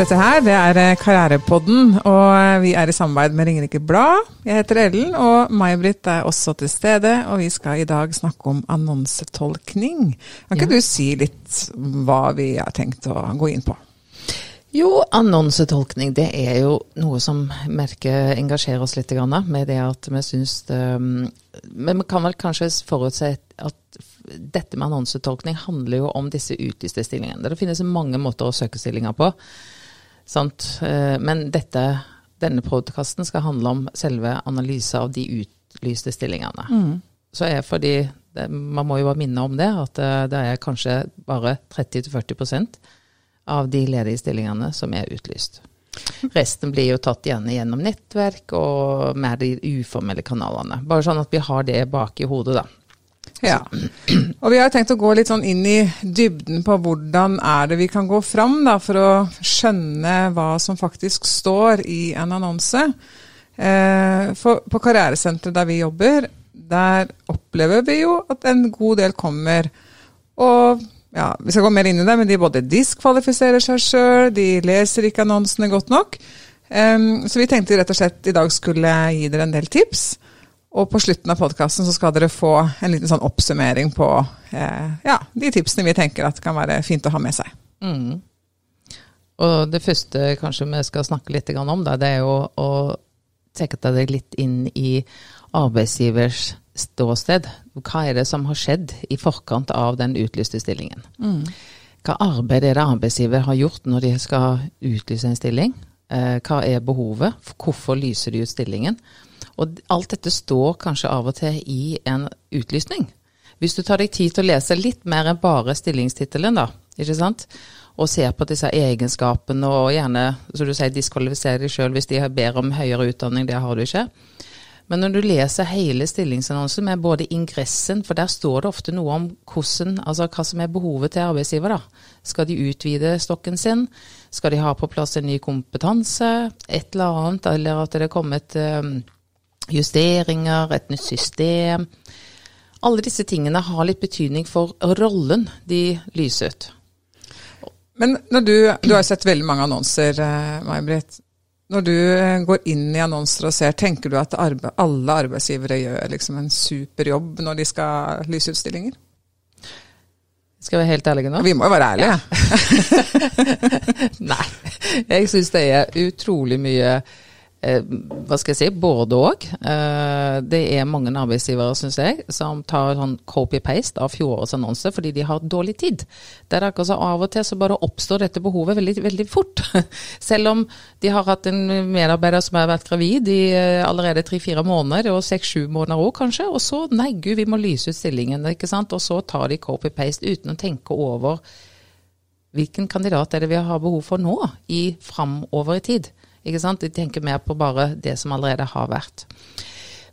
Dette her det er eh, Karrierepodden, og eh, vi er i samarbeid med Ringerike Blad. Jeg heter Ellen, og May-Britt er også til stede. Og vi skal i dag snakke om annonsetolkning. Kan ikke du si litt hva vi har tenkt å gå inn på? Jo, annonsetolkning det er jo noe som merker engasjerer oss litt. Grann, med det at vi syns det, Men vi kan vel kanskje forutse at dette med annonsetolkning handler jo om disse utlyste stillingene. Det finnes mange måter å søke stillinger på. Sant? Eh, Men dette, denne podkasten skal handle om selve analyse av de utlyste stillingene. Så er fordi det, Man må jo bare minne om det, at eh, det er kanskje bare 30-40% av de ledige stillingene som er utlyst. Resten blir jo tatt gjerne gjennom nettverk og mer de uformelle kanalene. Bare sånn at vi har det bak i hodet, da. Ja. Og vi har tenkt å gå litt sånn inn i dybden på hvordan er det vi kan gå fram da, for å skjønne hva som faktisk står i en annonse. Eh, for på karrieresenteret der vi jobber, der opplever vi jo at en god del kommer og ja, Vi skal gå mer inn i det, men de både diskvalifiserer seg sjøl, de leser ikke annonsene godt nok. Em, så vi tenkte rett og slett i dag skulle gi dere en del tips. Og på slutten av podkasten så skal dere få en liten sånn oppsummering på eh, ja, de tipsene vi tenker at kan være fint å ha med seg. Og det første kanskje vi skal snakke litt om, da, det er jo å trekke deg litt inn i arbeidsgivers ståsted. Hva er det som har skjedd i forkant av den utlyste stillingen? Hva arbeid er det arbeidsgiver har gjort når de skal utlyse en stilling? Eh, Hva er behovet? Hvorfor lyser de ut stillingen? Og alt dette står kanskje av og til i en utlysning. Hvis du tar deg tid til å lese litt mer enn bare stillingstittelen, da, ikke sant? og ser på disse egenskapene og gjerne, som du sier, diskvalifisere deg sjøl hvis de ber om høyere utdanning, det har du ikke. Men når du leser hele stillingsannonsen med både ingressen, for der står det ofte noe om hvordan, altså hva som er behovet til arbeidsgiver. da. Skal de utvide stokken sin? Skal de ha på plass en ny kompetanse? Et eller annet, eller at det er kommet eh, justeringer, et nytt system. Alle disse tingene har litt betydning for rollen de lyser ut. Men når du, du har sett veldig mange annonser, eh, May-Britt. Når du eh, går inn i annonser og ser, tenker du at arbe alle arbeidsgivere gjør liksom en super jobb når de skal lyse ut stillinger? Skal jeg være helt ærlige nå? Vi må jo være ærlige. Nei. Jeg syns det er utrolig mye hva skal jeg si, både òg. Eh, det er mange arbeidsgivere, syns jeg, som tar sånn copy-paste av fjorårets annonse fordi de har dårlig tid. Det er akkurat så av og til så bare oppstår dette behovet veldig, veldig fort. Selv om de har hatt en medarbeider som har vært gravid i eh, allerede tre-fire måneder, og seks-sju måneder òg kanskje, og så nei gud, vi må lyse ut stillingen, ikke sant. Og så tar de copy-paste uten å tenke over hvilken kandidat er det vi har behov for nå, i framover i tid. Ikke sant? De tenker mer på bare det som allerede har vært.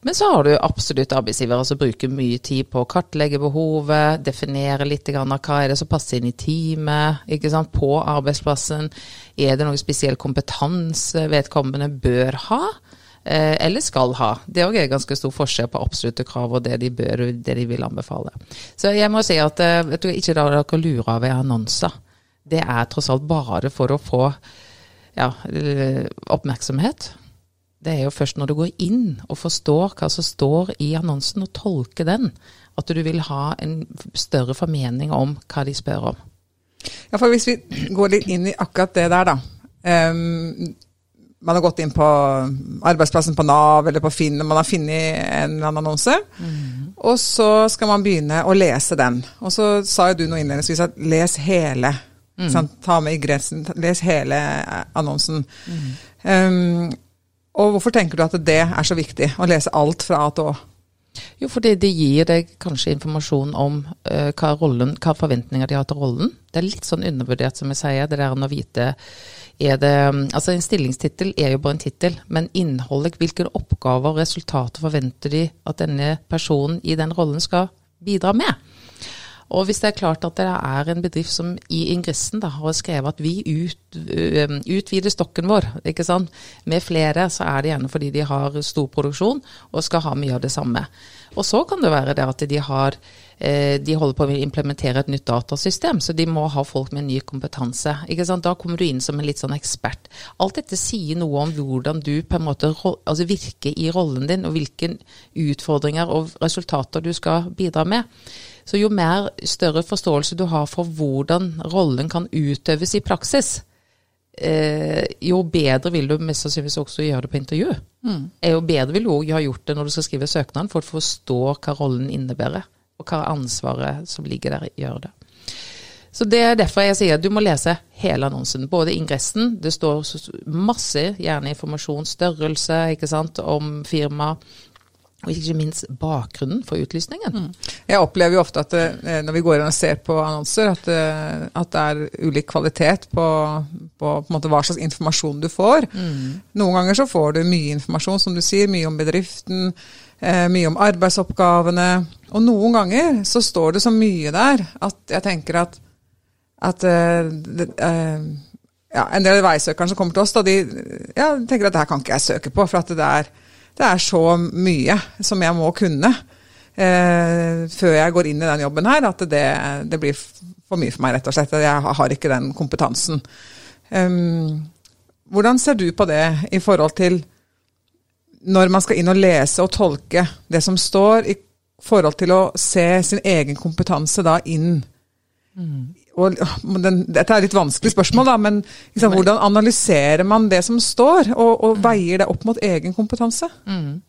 Men så har du absolutt arbeidsgivere som bruker mye tid på å kartlegge behovet, definere litt av hva er det som passer inn i teamet, ikke sant? på arbeidsplassen. Er det noe spesiell kompetanse vedkommende bør ha? eh, Eller skal ha. Det er også ganske stor forskjell på absolutte krav og det de bør det de vil anbefale. Så jeg må si at eh, vet du, ikke la dere lure av annonser. Det er tross alt bare for å få ja, eh, oppmerksomhet. Det er jo først når du går inn og forstår hva som står i annonsen, og tolker den, at du vil ha en større formening om hva de spør om. Ja, for Hvis vi går litt inn i akkurat det der, da. Um, man har gått inn på arbeidsplassen på Nav eller på Finn, og man har funnet en eller annen annonse. Og så skal man begynne å lese den. Og så sa jo du noe innledningsvis at les hele. Sant? Ta med ingressen, les hele annonsen. annonsen. Um, Og hvorfor tenker du at det er så viktig å lese alt fra A til Å? Jo, fordi det gir deg kanskje informasjon om uh, hva, rollen, hva forventninger de har til rollen. Det er litt sånn undervurdert, som jeg sier, det der å vite er det, altså En stillingstittel er jo bare en tittel, men innholdet, hvilke oppgaver og resultater forventer de at denne personen i den rollen skal bidra med? Og hvis det er klart at det er en bedrift som i ingressen da, har skrevet at vi ut, utvider stokken vår med flere, så er det gjerne fordi de har stor produksjon og skal ha mye av det samme. Og så kan det være det at de, har, de holder på å implementere et nytt datasystem, så de må ha folk med ny kompetanse. Da kommer du inn som en litt sånn ekspert. Alt dette sier noe om hvordan du på en måte altså virker i rollen din, og hvilke utfordringer og resultater du skal bidra med. Så jo mer større forståelse du har for hvordan rollen kan utøves i praksis, eh, jo bedre vil du mest sannsynligvis også gjøre det på intervju. Mm. Jo bedre vil du òg ha gjort det når du skal skrive søknaden, for å forstå hva rollen innebærer, og hva ansvaret som ligger der, gjør det. Så Det er derfor jeg sier at du må lese hele annonsen. Både ingressen, det står masse gjerne informasjon, størrelse ikke sant, om firmaet, og ikke minst bakgrunnen for utlysningen. Mm. Jeg opplever jo ofte at det, når vi går inn og ser på annonser, at, det, at det er ulik kvalitet på, på, på hva slags informasjon du får. Mm. Noen ganger så får du mye informasjon, som du sier, mye om bedriften, eh, mye om arbeidsoppgavene. Og noen ganger så står det så mye der at jeg tenker at, at det, ja, en del veisøkere som kommer til oss, da, de ja, tenker at det her kan ikke jeg søke på, for det er det er så mye som jeg må kunne eh, før jeg går inn i den jobben her, at det, det, blir for mye for meg, rett og slett. Jeg har ikke den kompetansen. Um, hvordan ser du på det i forhold til når man skal inn og lese og tolke det som står, i forhold til å se sin egen kompetanse da inn mm og den, Dette er et litt vanskelig spørsmål, da, men liksom, hvordan analyserer man det som står, og, og veier det opp mot egen kompetanse? Mm.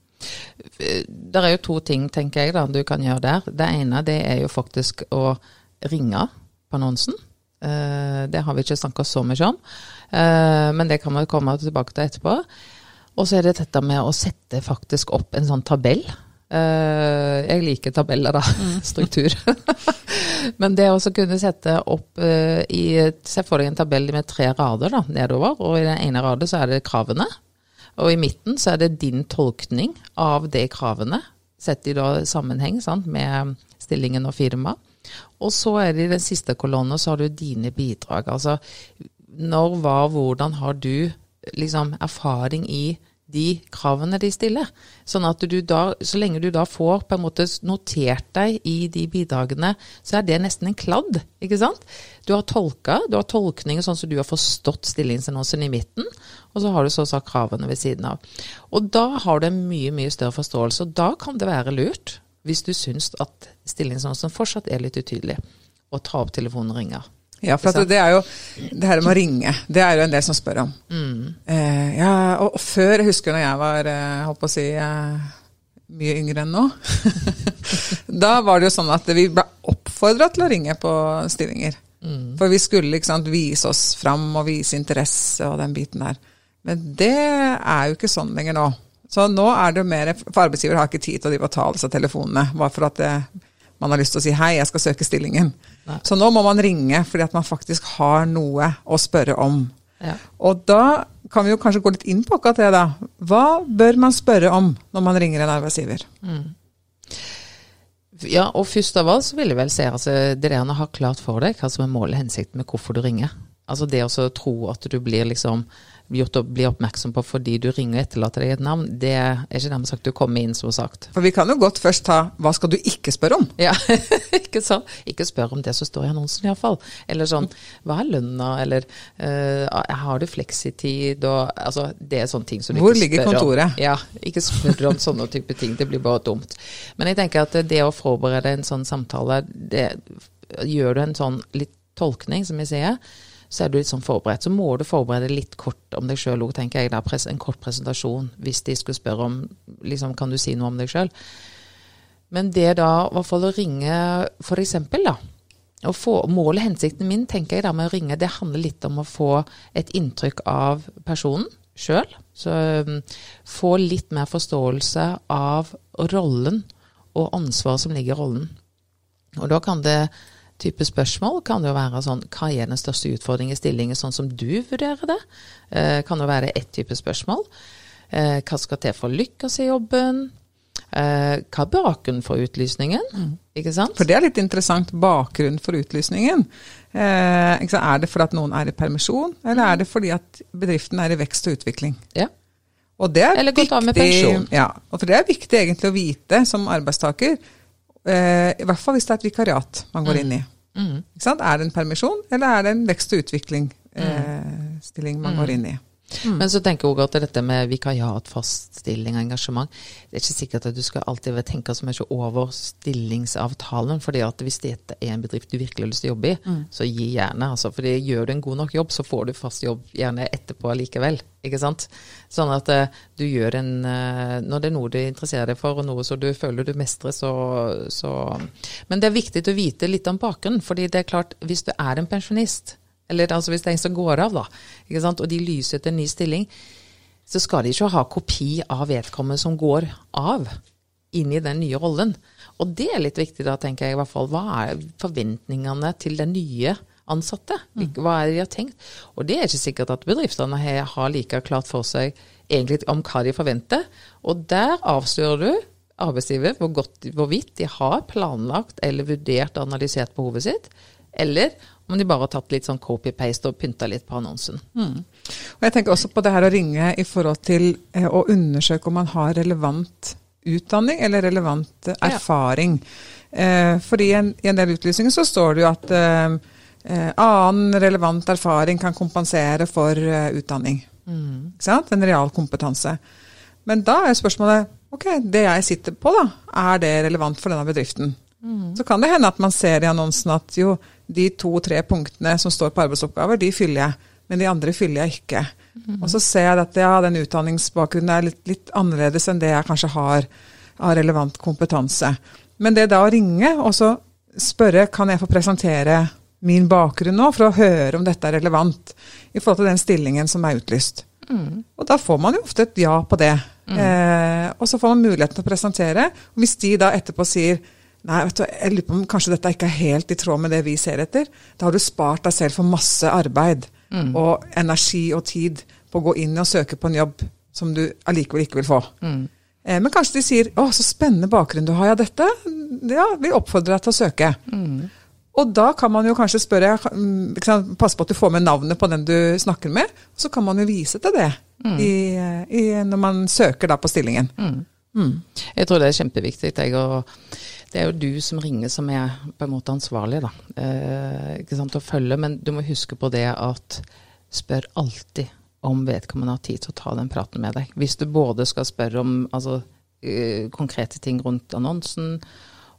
Det er jo to ting tenker jeg da, du kan gjøre der. Det ene det er jo faktisk å ringe på annonsen. Uh, det har vi ikke snakka så mye om, uh, men det kan vi komme tilbake til etterpå. Og så er det dette med å sette faktisk opp en sånn tabell. Uh, jeg liker tabeller, da. Mm. Struktur. Men det å kunne sette opp uh, i Se for deg en tabell med tre rader da, nedover, og i den ene raden så er det kravene. Og i midten så er det din tolkning av de kravene, sett i da sammenheng sant, med stillingen og firmaet. Og så er det i den siste kolonnen så har du dine bidrag. Altså når, hva, hvordan har du liksom erfaring i de kravene de stiller. Sånn at du da, så lenge du da får på en måte notert deg i de bidragene, så er det nesten en kladd, ikke sant? Du har tolka, du har tolkninger sånn som du har forstått stillingsannonsen i midten, og så har du så sagt kravene ved siden av. Og da har du en mye, mye større forståelse, og da kan det være lurt, hvis du syns at stillingsannonsen fortsatt er litt utydelig, å ta opp telefonen og ringe. Ja, for det er jo det her med å ringe, det er jo en del som spør om. Mm. Eh, ja, og, og, før, jeg husker når jeg var eh, holdt på å si eh, mye yngre enn nå, da var det jo sånn at vi ble oppfordra til å ringe på stillinger. Mm. For vi skulle liksom vise oss fram og vise interesse og den biten der. Men det er jo ikke sånn lenger nå. Så nå er det jo mer For arbeidsgiver har ikke tid til å ta alle disse telefonene. Bare for at det, man har lyst til å si 'hei, jeg skal søke stillingen'. Nei. Så nå må man ringe fordi at man faktisk har noe å spørre om. Ja. Og da kan vi jo kanskje gå litt inn på akkurat det, da. Hva bør man spørre om når man ringer en arbeidsgiver? Mm. Ja, og først av alt så vil jeg vel si altså, det der å ha klart for deg hva som er målet og hensikten med hvorfor du ringer. Altså det å tro at du blir liksom gjort å bli oppmerksom på fordi du ringer og etterlater deg et navn, det er ikke dermed sagt du kommer inn, som sagt. For vi kan jo godt først ta hva skal du ikke spørre om? Ja, ikke sånn. Ikke spør om det som står i annonsen iallfall. Eller sånn hva er lønna, eller uh, har du fleksitid, og altså det er sånne ting som du Hvor ikke spør om. Hvor ligger kontoret? Ja, ikke spør om sånne type ting. Det blir bare dumt. Men jeg tenker at det å forberede en sånn samtale, det gjør du en sånn litt tolkning, som jeg sier så er du litt sånn forberedt. Så må du forberede litt kort om deg sjøl òg, tenker jeg. Da, en kort presentasjon hvis de skulle spørre om liksom, Kan du si noe om deg sjøl? Men det da, i hvert fall å ringe for eksempel, da. Å få, målet, hensikten min tenker jeg da med å ringe, det handler litt om å få et inntrykk av personen sjøl, Så um, få litt mer forståelse av rollen og ansvaret som ligger i rollen. Og da kan det type spørsmål kan jo være sånn Hva er den største utfordringen i stillingen, sånn som du vurderer det? Eh, kan jo være ett type spørsmål. Eh, hva skal til for å lykkes i jobben? Eh, hva er bakgrunnen for utlysningen? Mm. Ikke sant? For det er litt interessant. Bakgrunnen for utlysningen. Eh, er det fordi at noen er i permisjon, eller er det fordi at bedriften er i vekst og utvikling? Ja. Og det er eller gått av med pensjon. Ja, og for det er viktig egentlig å vite som arbeidstaker. Eh, I hvert fall hvis det er et vikariat man går mm. inn i. Mm. Er det en permisjon, eller er det en vekst- og utviklingsstilling eh, man går mm. inn i? Mm. Men så tenker jeg også at dette med vikariat, fast stilling og engasjement Det er ikke sikkert at du skal alltid tenke så mye over stillingsavtalen. fordi at hvis dette er en bedrift du virkelig har lyst til å jobbe i, mm. så gi gjerne. Altså, for gjør du en god nok jobb, så får du fast jobb gjerne etterpå likevel. Ikke sant? Sånn at uh, du gjør en uh, Når det er noe du interesserer deg for, og noe som du føler du mestrer, så, så Men det er viktig å vite litt om bakgrunnen. fordi det er klart, hvis du er en pensjonist eller altså hvis det er en som går av, da, og de lyser etter en ny stilling, så skal de ikke ha kopi av vedkommende som går av, inn i den nye rollen. Og det er litt viktig, da, tenker jeg i hvert fall. Hva er forventningene til den nye ansatte? Mm. Hva er det de har tenkt? Og det er ikke sikkert at bedriftene har like klart for seg egentlig om hva de forventer. Og der avslører du arbeidsgiver hvor godt, hvorvidt de har planlagt eller vurdert og analysert behovet sitt, eller om de bare har tatt litt sånn copy-paste og pynta litt på annonsen. Mm. Og Jeg tenker også på det her å ringe i forhold til eh, å undersøke om man har relevant utdanning eller relevant eh, erfaring. Ja. Eh, fordi i en, i en, del utlysninger så står det jo at eh, eh annen relevant erfaring kan kompensere for eh, utdanning. Mm. Ikke sant? En realkompetanse. Men da er spørsmålet ok, det jeg sitter på, da, er det relevant for denne bedriften? Mm. Så kan det hende at man ser i annonsen at jo, de to-tre punktene som står på arbeidsoppgaver, de fyller jeg. Men de andre fyller jeg ikke. Mm. Og så ser jeg at ja, den utdanningsbakgrunnen er litt, litt, annerledes enn det jeg kanskje har av relevant kompetanse. Men det da å ringe og så spørre kan jeg få presentere min bakgrunn nå, for å høre om dette er relevant i forhold til den stillingen som er utlyst. Mm. Og da får man jo ofte et ja på det. Mm. Eh, og så får man muligheten til å presentere. Og hvis de da etterpå sier Nei, vet du, jeg lurer på om kanskje dette ikke er helt i tråd med det vi ser etter. Da har du spart deg selv for masse arbeid mm. og energi og tid på å gå inn og søke på en jobb som du allikevel ikke vil få. Mm. Eh, men kanskje de sier 'Å, så spennende bakgrunn du har'. Ja, dette ja, vil oppfordre deg til å søke. Mm. Og da kan man jo kanskje spørre passe Pass på at du får med navnet på den du snakker med. Og så kan man jo vise til det mm. i, i, når man søker da på stillingen. Mm. Mm. Jeg tror det er kjempeviktig. Jeg, og det er jo du som ringer som er på en måte ansvarlig, da. Eh, ikke sant, å følge. Men du må huske på det at spør alltid om vedkommende har tid til å ta den praten med deg. Hvis du både skal spørre om altså, eh, konkrete ting rundt annonsen,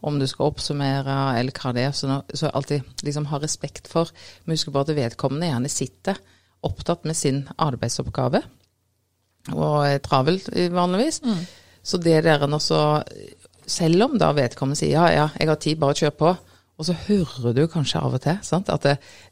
om du skal oppsummere eller hva det er, så, så alltid liksom ha respekt for Men husk på at vedkommende gjerne sitter opptatt med sin arbeidsoppgave og er travel vanligvis. Mm. Så det der også selv om da vedkommende sier ja, ja, jeg har tid, bare kjør på. Og så hører du kanskje av og til sant, at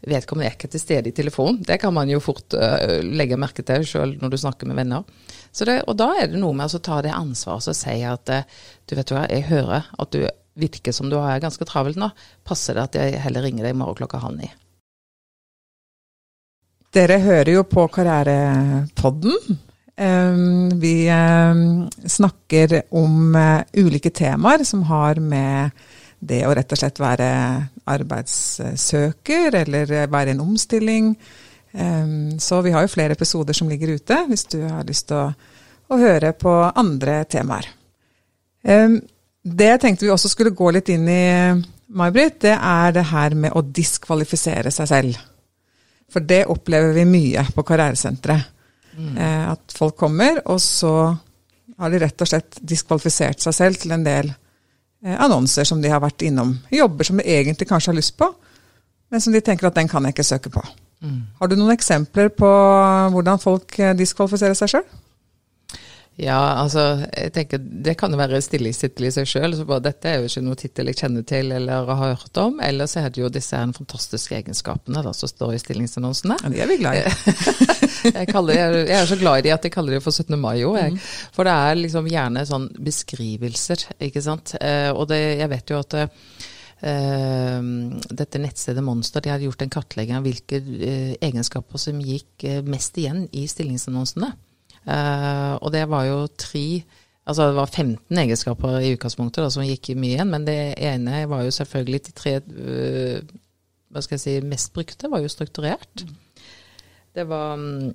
vedkommende er ikke til stede i telefonen. Det kan man jo fort uh, legge merke til sjøl når du snakker med venner. Det, og da er det noe med å ta det ansvaret og si at uh, du vet hva, jeg hører at du virker som du har ganske travelt nå. Passer det at jeg heller ringer deg i morgen klokka halv ni? Dere hører jo på Karrierepodden. Ehm, vi ehm, snakker om eh, ulike temaer som har med det å rett og slett være arbeidssøker eller være i en omstilling. Ehm, så vi har jo flere episoder som ligger ute, hvis du har lyst til å, å høre på andre temaer. Det jeg tenkte vi også skulle gå litt inn i, May-Britt, det er det her med å diskvalifisere seg selv. For det opplever vi mye på Karrieresenteret. Mm. Eh, at folk kommer, og så har de rett og slett diskvalifisert seg selv til en del eh, annonser som de har vært innom. Jobber som de egentlig kanskje har lyst på, men som de tenker at den kan jeg ikke søke på. Mm. Har du noen eksempler på hvordan folk eh, diskvalifiserer seg sjøl? Ja, altså, jeg tenker det kan jo være stillingstittel i seg sjøl. Dette er jo ikke noe tittel jeg kjenner til eller har hørt om. Eller så er det jo disse her fantastiske egenskapene da, som står i stillingsannonsene. Ja, de er vi glad i. jeg, kaller, jeg, er så glad i de at jeg kaller det for 17. mai òg, jeg. Mm. For det er liksom gjerne sånn beskrivelser, ikke sant. Eh, og det, jeg vet jo at Uh, dette nettstedet Monster de hadde gjort en kartlegging av hvilke uh, egenskaper som gikk uh, mest igjen i stillingsannonsene. Uh, og det var jo tre Altså det var 15 egenskaper i utgangspunktet da, som gikk mye igjen, men det ene var jo selvfølgelig de tre uh, hva skal jeg si, mest brukte, var jo strukturert. Det var um,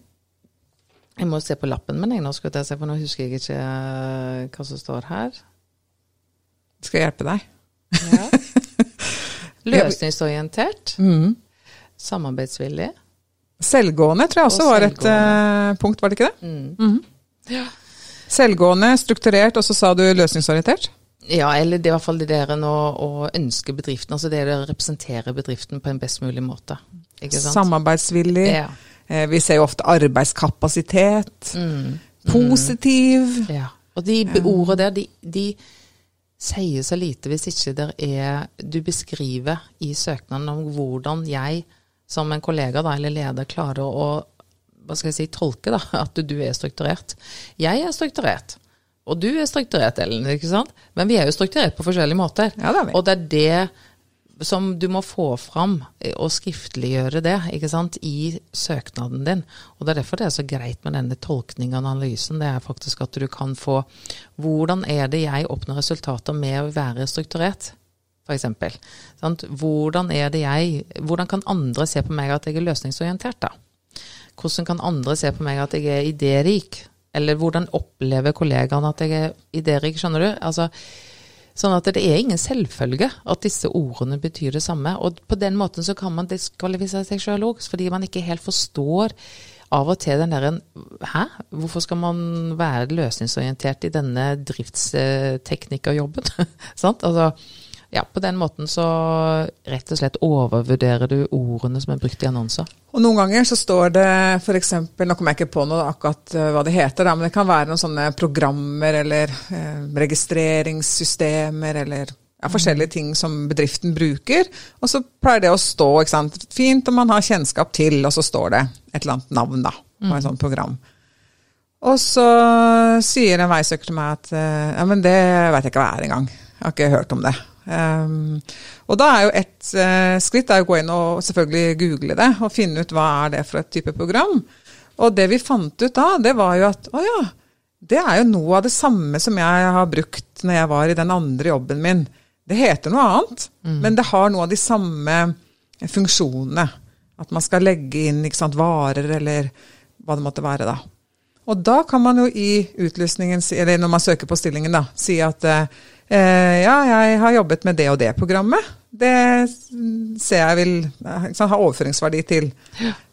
Jeg må se på lappen min, nå skal jeg se, for nå husker jeg ikke uh, hva som står her. Skal jeg hjelpe deg? Ja. Løsningsorientert. Mm. Samarbeidsvillig. Selvgående tror jeg også var et uh, punkt, var det ikke det? Mm. Mm -hmm. ja. Selvgående, strukturert, og så sa du løsningsorientert? Ja, eller det er i hvert fall det der å, å ønske bedriften. Altså det å representere bedriften på en best mulig måte. Samarbeidsvillig. Ja. Eh, vi ser jo ofte arbeidskapasitet. Mm. Positiv. Ja. Og de ordene der, de, de sier så lite hvis ikke det er Du beskriver i søknaden om hvordan jeg som en kollega da, eller leder klarer å hva skal jeg si, tolke da, at du er strukturert. Jeg er strukturert. Og du er strukturert, Ellen. ikke sant? Men vi er jo strukturert på forskjellige måter. Ja, det vi. Og det er det som du må få fram, og skriftliggjøre det ikke sant, i søknaden din. Og det er derfor det er så greit med denne tolkningen og analysen. Det er faktisk at du kan få Hvordan er det jeg oppnår resultater med å være strukturert? f.eks. Hvordan er det jeg Hvordan kan andre se på meg at jeg er løsningsorientert, da? Hvordan kan andre se på meg at jeg er idérik? Eller hvordan opplever kollegaene at jeg er idérik, skjønner du? Altså, sånn at det er ingen selvfølge at disse ordene betyr det samme. Og på den måten så kan man diskvalifisere seg sjøl òg, fordi man ikke helt forstår av og til den derre Hæ? Hvorfor skal man være løsningsorientert i denne driftsteknikerjobben? sant? Altså ja, på den måten så rett og slett overvurderer du ordene som er brukt i annonser. Og noen ganger så står det f.eks. Nå kommer jeg ikke på noe akkurat eh, hva det heter, da, men det kan være noen sånne programmer eller eh, registreringssystemer eller ja, forskjellige ting som bedriften bruker. Og så pleier det å stå ikke sant, fint om man har kjennskap til, og så står det et eller annet navn da, på mm. et sånt program. Og så sier en veisøker til meg at eh, ja, men det vet jeg ikke hva er engang. Jeg har ikke hørt om det. Um, og da er jo et uh, skritt å gå inn og selvfølgelig google det og finne ut hva er det for et type program. Og det vi fant ut da, det var jo at å ja, det er jo noe av det samme som jeg har brukt når jeg var i den andre jobben min. Det heter noe annet, mm. men det har noe av de samme funksjonene. At man skal legge inn sant, varer eller hva det måtte være, da. Og da kan man jo i utlysningen, eller når man søker på stillingen, da, si at uh, ja, jeg har jobbet med det og det programmet. Det ser jeg vil sant, ha overføringsverdi til,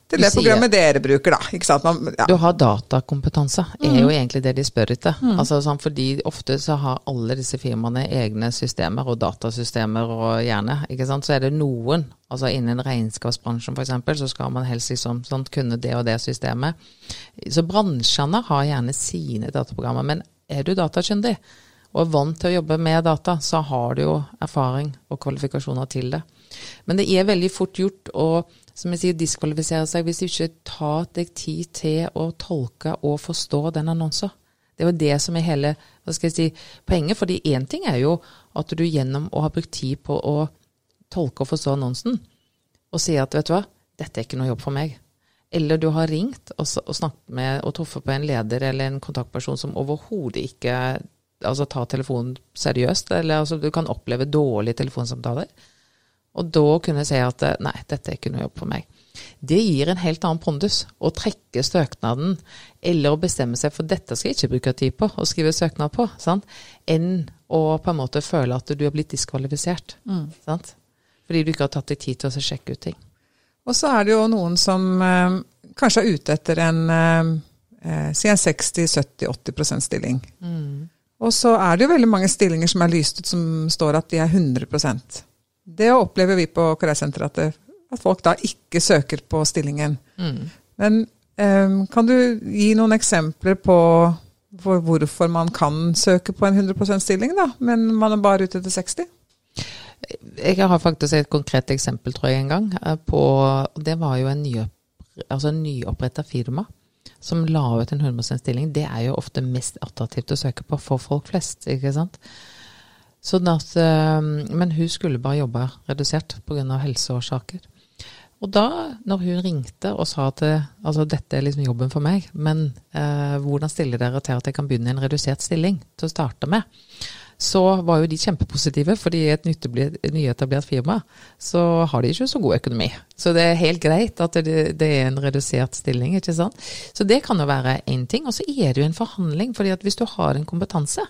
til det programmet dere bruker, da. Man, ja. Du har datakompetanse, er jo mm. egentlig det de spør etter. Mm. Altså, sånn, fordi ofte så har alle disse firmaene egne systemer og datasystemer og gjerne. ikke sant? Så er det noen, altså innen regnskapsbransjen f.eks., så skal man helst liksom sånn, kunne det og det systemet. Så bransjene har gjerne sine dataprogrammer. Men er du datakyndig? Og er vant til å jobbe med data, så har du jo erfaring og kvalifikasjoner til det. Men det er veldig fort gjort å som jeg sier, diskvalifisere seg hvis du ikke tar deg tid til å tolke og forstå den annonsen. Det er jo det som er hele hva skal jeg si, poenget. fordi én ting er jo at du gjennom å ha brukt tid på å tolke og forstå annonsen, og si at vet du hva, dette er ikke noe jobb for meg. Eller du har ringt og, og snakket med og truffet på en leder eller en kontaktperson som overhodet ikke altså, ta telefonen seriøst. Eller altså, du kan oppleve dårlige telefonsamtaler. Og da kunne jeg si at nei, dette er ikke noe jobb for meg. Det gir en helt annen pondus å trekke søknaden, eller å bestemme seg for dette skal jeg ikke bruke tid på å skrive søknad på, sant? enn å på en måte føle at du har blitt diskvalifisert. Mm. Fordi du ikke har tatt deg tid til å sjekke ut ting. Og så er det jo noen som eh, kanskje er ute etter en eh, eh si en 60-70-80% stilling. Mm. Og så er det jo veldig mange stillinger som er lyst ut som står at de er 100% Det opplever vi på Karrieresenteret, at, at, folk da ikke søker på stillingen. Mm. Men um, kan du gi noen eksempler på for hvorfor man kan søke på en 100% stilling, da, men man er bare ute etter 60? Jeg har faktisk et konkret eksempel, tror jeg, en gang. eh, På, det var jo en, ny, altså en nyoppretta firma som la ut en 100 stilling. Det er jo ofte mest attraktivt å søke på for folk flest, ikke sant. Sånn at, eh, men hun skulle bare jobbe redusert pga. helseårsaker. Og da, når hun ringte og sa at eh, altså, dette er liksom jobben for meg, men eh, hvordan stiller dere til at jeg kan begynne i en redusert stilling til å starte med? Så var jo de kjempepositive, fordi i et nyetablert, firma så har de ikke så god økonomi. Så det er helt greit at det, det er en redusert stilling, ikke sant. Så det kan jo være én ting. Og så er det jo en forhandling, fordi at hvis du har en kompetanse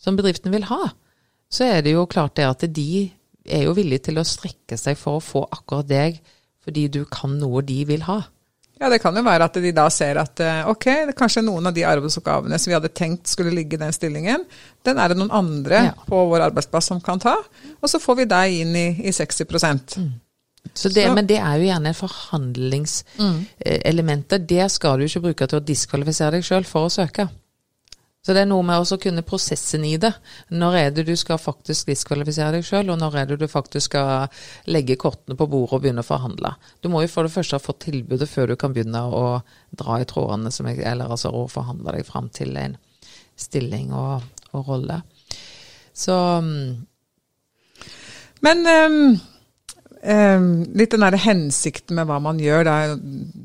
som bedriften vil ha, så er det jo klart det at de er jo villige til å strekke seg for å få akkurat deg, fordi du kan noe de vil ha. Ja, det kan jo være at de da ser at eh, ok, kanskje noen av de arbeidsoppgavene som vi hadde tenkt skulle ligge i den stillingen, den er det noen andre Ja. på vår arbeidsplass som kan ta, og så får vi deg inn i, i 60 mm. Så det, Så- men det er jo gjerne forhandlingselementer. Det skal du ikke bruke til å diskvalifisere deg sjøl for å søke. Så det er noe med å kunne prosessen i det. Når er det du skal faktisk diskvalifisere deg sjøl, og når er det du faktisk skal legge kortene på bordet og begynne å forhandle. Du må jo for det første ha fått tilbudet før du kan begynne å dra i trådene, jeg, eller altså å forhandle deg fram til en stilling og, og rolle. Så mm, Men um, um, litt den der hensikten med hva man gjør, der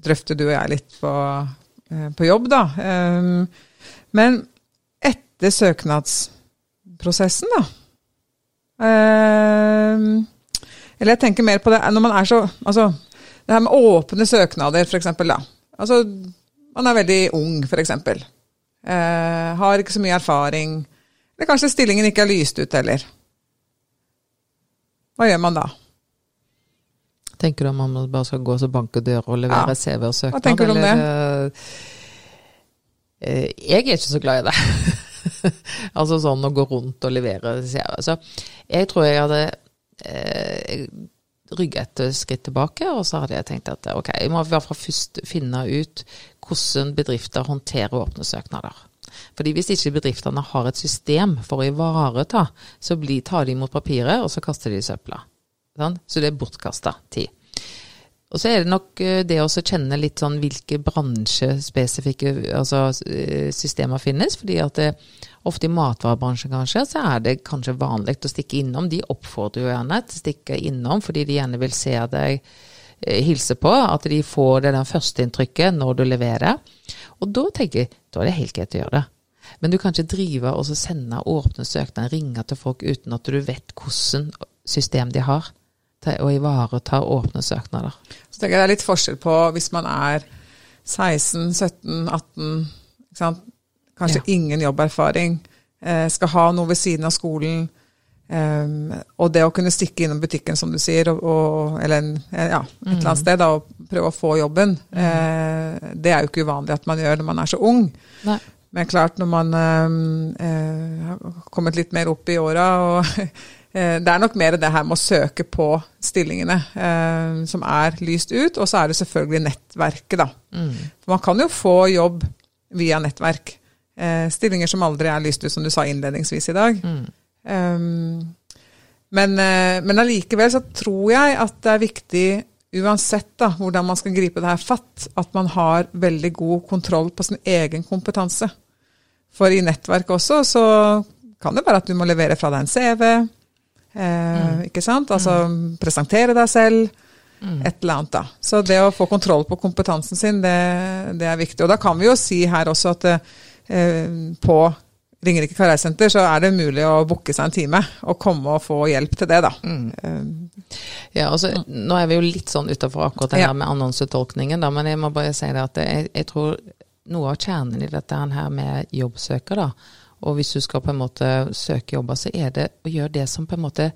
drøfter du og jeg litt på, eh, på jobb, da. Um, men etter søknadsprosessen, da Eh, Eller jeg tenker mer på det når man er så Altså, det her med åpne søknader, eksempel, da. Altså, man er veldig ung, eksempel. Eh, har ikke så mye erfaring. Eller kanskje stillingen ikke er lyst ut heller. Hva gjør man da? tenker du om man bare skal gå og banke dører og levere Ja. CV og søknad? Hva tenker du om eller, det? Jeg er ikke så glad i det. altså sånn å gå rundt og levere Så jeg tror jeg hadde eh, rygget et skritt tilbake, og så hadde jeg tenkt at ok, jeg må i hvert fall først finne ut hvordan bedrifter håndterer åpne søknader. Fordi Hvis ikke bedriftene har et system for å ivareta, så blir, tar de imot papiret, og så kaster de søpla. Sant? Så det er bortkasta tid. Og så er det nok eh, det å kjenne litt sånn hvilke bransjespesifikke altså, eh, systemer finnes. fordi at det, ofte i matvarebransjen kanskje, så er det kanskje vanlig å stikke innom. De oppfordrer jo gjerne til å stikke innom fordi de gjerne vil se deg eh, hilse på. At de får det der førsteinntrykket når du leverer. Og da tenker jeg, da er det helt greit å gjøre det. Men du kan ikke drive og sende åpne søknader, ringe til folk uten at du vet hvordan system de har til å ivareta åpne søknader. Så tenker jeg det er litt forskjell på hvis man er 16, 17, 18, ikke sant? kanskje Ja. ingen jobberfaring, eh, skal ha noe ved siden av skolen, eh, og det å kunne stikke innom butikken, som du sier, og, og, eller en, eh, ja, et eller annet sted da, og prøve å få jobben, eh, det er jo ikke uvanlig at man gjør når man er så ung. Nei. Men klart, når man eh, har kommet litt mer opp i åra og Det er nok mer det her med å søke på stillingene eh, som er lyst ut, og så er det selvfølgelig nettverket, da. For man kan jo få jobb via nettverk. Eh, stillinger som aldri er lyst ut, som du sa innledningsvis i dag. Um, men, eh, men allikevel så tror jeg at det er viktig, uansett da, hvordan man skal gripe det her fatt, at man har veldig god kontroll på sin egen kompetanse. For i nettverk også så kan det være at du må levere fra deg en CV. Eh, Ikke sant? Altså presentere deg selv. Et eller annet, da. Så det å få kontroll på kompetansen sin, det, det er viktig. Og da kan vi jo si her også at eh, på Ringerike karrieresenter så er det mulig å booke seg en time og komme og få hjelp til det, da. Mm. Ja, altså, Nå er vi jo litt sånn utafor akkurat det Ja. her med annonsetolkningen, da, men jeg må bare si det at jeg, jeg tror noe av kjernen i dette her med jobbsøker, da, og hvis du skal på en måte søke jobber, så er det å gjøre det som på en måte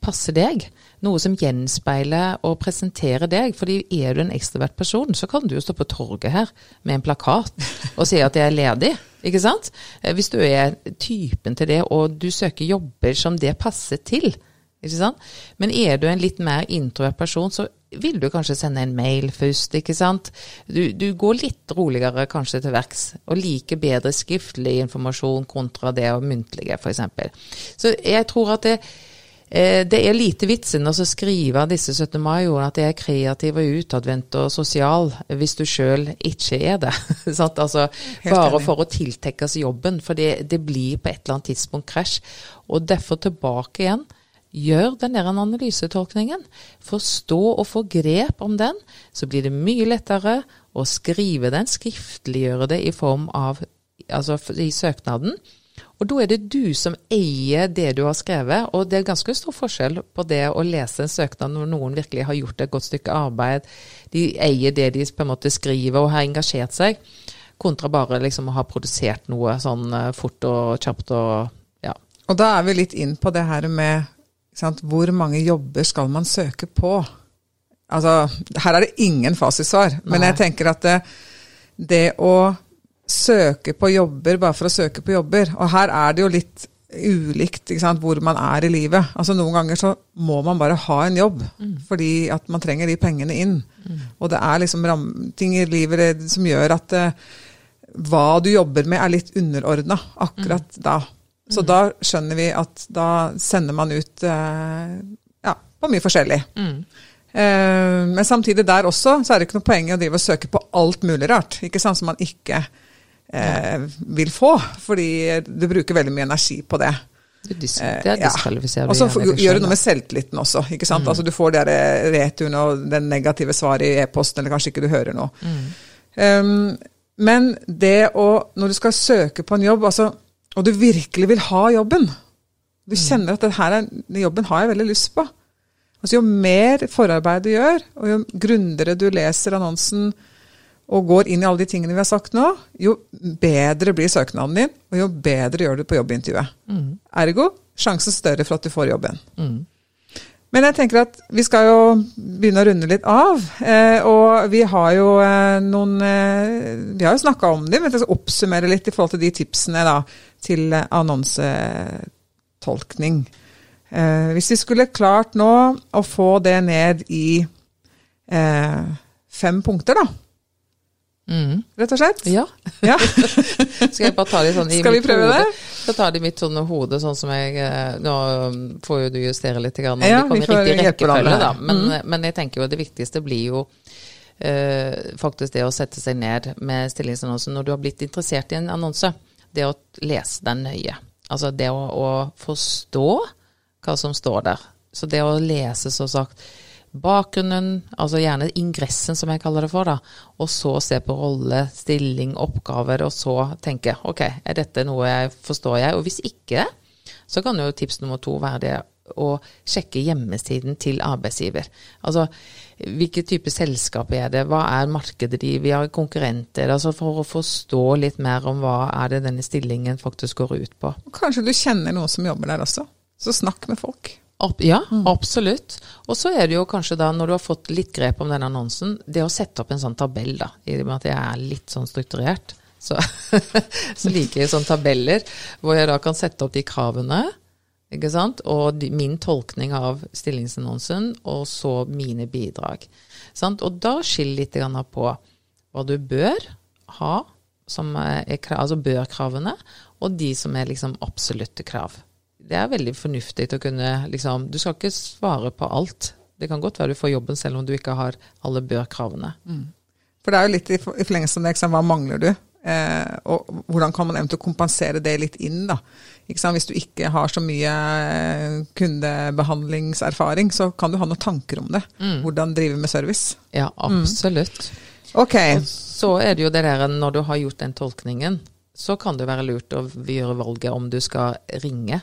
passer deg. Noe som gjenspeiler og presenterer deg. fordi er du en ekstrovert person, så kan du jo stå på torget her med en plakat og si at jeg er ledig. Ikke sant? Eh, Hvis du er typen til det, og du søker jobber som det passer til. Ikke sant? Men er du en litt mer introvert person, så vil du kanskje sende en mail først, ikke sant. Du, du går litt roligere kanskje til verks, og liker bedre skriftlig informasjon kontra det muntlige, f.eks. Så jeg tror at det, eh, det er lite vitsen å skrive disse 17. mai-ordene at jeg er kreativ og utadvendt og sosial, hvis du sjøl ikke er det. altså, bare for å tiltekkes jobben, for det, det blir på et eller annet tidspunkt krasj. Og derfor tilbake igjen Gjør den der analysetolkningen. Forstå og få grep om den, så blir det mye lettere å skrive den, skriftliggjøre det i form av altså i søknaden. Og da er det du som eier det du har skrevet, og det er ganske stor forskjell på det å lese en søknad når noen virkelig har gjort et godt stykke arbeid, de eier det de på en måte skriver og har engasjert seg, kontra bare liksom å ha produsert noe sånn eh, fort og kjapt og ja. Og da er vi litt inn på det her med hvor mange jobber skal man søke på? Altså, her er det ingen fasitsvar, men jeg tenker at det, det, å søke på jobber bare for å søke på jobber Og her er det jo litt ulikt hvor man er i livet. Altså Noen ganger så må man bare ha en jobb mm. fordi at man trenger de pengene inn. Mm. Og det er liksom ting i livet som gjør at uh, hva du jobber med, er litt underordna akkurat mm. da. Så da skjønner vi at da sender man ut eh, ja, på mye forskjellig. Mm. Eh, men samtidig der også så er det ikke noe poeng i å drive og søke på alt mulig rart. ikke sant, Som man ikke eh, vil få, fordi du bruker veldig mye energi på det. Det diskvalifiserer ja. Og så gjør du noe med selvtilliten også. ikke sant? Mm. Altså Du får de returen og den negative svaret i e-posten, eller kanskje ikke du hører noe. Mm. Um, men det å, når du skal søke på en jobb altså og du virkelig vil ha jobben, du mm. kjenner at denne jobben har jeg veldig lyst på. Altså, jo mer forarbeid du gjør, og jo grundigere du leser annonsen og går inn i alle de tingene vi har sagt nå, jo bedre blir søknaden din, og jo bedre gjør du på jobbintervjuet. Mm. Ergo sjansen større for at du får jobben. Mm. Men jeg tenker at vi skal jo begynne å runde litt av. Eh, og vi har jo eh, noen eh, Vi har jo snakka om dem, men jeg skal oppsummere litt i forhold til de tipsene da, til annonsetolkning. Eh, hvis vi skulle klart nå å få det ned i eh, fem punkter, da. Mm. Rett og slett? Ja. ja. skal jeg bare ta det sånn i skal mitt vi prøve hode? det? Skal ta det i mitt sånne hode, sånn som jeg eh, Nå um, får jo du justere litt, grann, ja, det kommer i riktig rekkefølge, da. Men, mm. men, jeg tenker jo det viktigste blir jo uh, faktisk det å sette seg ned med stillingsannonsen når du har blitt interessert i en annonse det å lese den nøye. Altså det å, å, forstå hva som står der. Så det å lese, så sagt, bakgrunnen, altså gjerne ingressen som jeg kaller det for, da, og så se på rolle, stilling, oppgaver, og så tenke ok, er dette noe jeg forstår jeg? Og hvis ikke, så kan jo tips nummer to være det å sjekke hjemmesiden til arbeidsgiver. Altså hvilke type selskap er det, hva er markedet de, vi har konkurrenter. altså For å forstå litt mer om hva er det denne stillingen faktisk går ut på. Kanskje du kjenner noen som jobber der også, så snakk med folk. Ja, mm. absolutt. Og så er det jo kanskje da, når du har fått litt grep om den annonsen, det å sette opp en sånn tabell, da, i og med at jeg er litt sånn strukturert. Så, så liker jeg sånne tabeller, hvor jeg da kan sette opp de kravene ikke sant? Og min tolkning av stillingsannonsen, og så mine bidrag. Sant? Og da skill litt på hva du bør ha, som er, altså bør-kravene, og de som er liksom absolutte krav. Det er veldig fornuftig å kunne liksom Du skal ikke svare på alt. Det kan godt være du får jobben selv om du ikke har alle bør-kravene. Mm. For det er jo litt i forlengelse av det, hva mangler du? Eh, og hvordan kan man eventuelt kompensere det litt inn, da. Hvis du ikke har så mye eh, kundebehandlingserfaring, så kan du ha noen tanker om det. Mm. Hvordan drive med service. Ja, absolutt. Mm. Ok. Og så er det jo det der når du har gjort den tolkningen, så kan det være lurt å gjøre valget om du skal ringe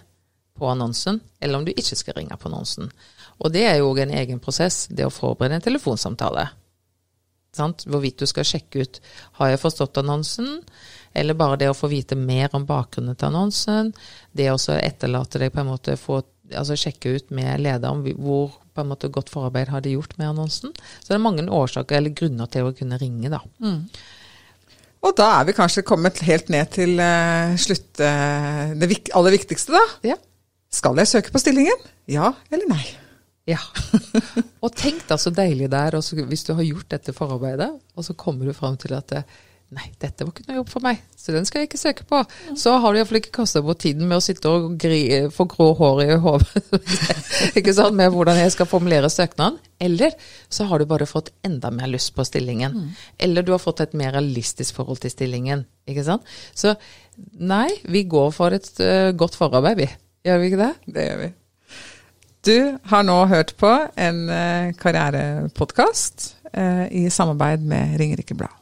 på annonsen, eller om du ikke skal ringe på annonsen. Og det er jo en egen prosess, det å forberede en telefonsamtale. Sant? Hvorvidt du skal sjekke ut har jeg forstått annonsen, eller bare det å få vite mer om bakgrunnen til annonsen. Det å etterlate deg på en måte få, altså sjekke ut med lederen hvor på en måte godt forarbeid har de gjort med annonsen. Så det er mange årsaker eller grunner til å kunne ringe, da. Mm. Og da er vi kanskje kommet helt ned til uh, slutt, uh, det aller viktigste, da. Ja. Skal jeg søke på stillingen? Ja eller nei? Ja. og tenk da så deilig det er hvis du har gjort dette forarbeidet, og så kommer du fram til at eh, Nei, dette var ikke noe jobb for meg, så den skal jeg ikke søke på. Så har du iallfall ikke kasta bort tiden med å sitte og gri, få grå hår i hodet ikke sant, med hvordan jeg skal formulere søknaden. Eller så har du bare fått enda mer lyst på stillingen. Eller du har fått et mer realistisk forhold til stillingen. ikke sant? Så nei, vi går for et uh, godt forarbeid, vi. Gjør vi ikke det? Det gjør vi. Du har nå hørt på en uh, karrierepodkast uh, i samarbeid med Ringerike Blad.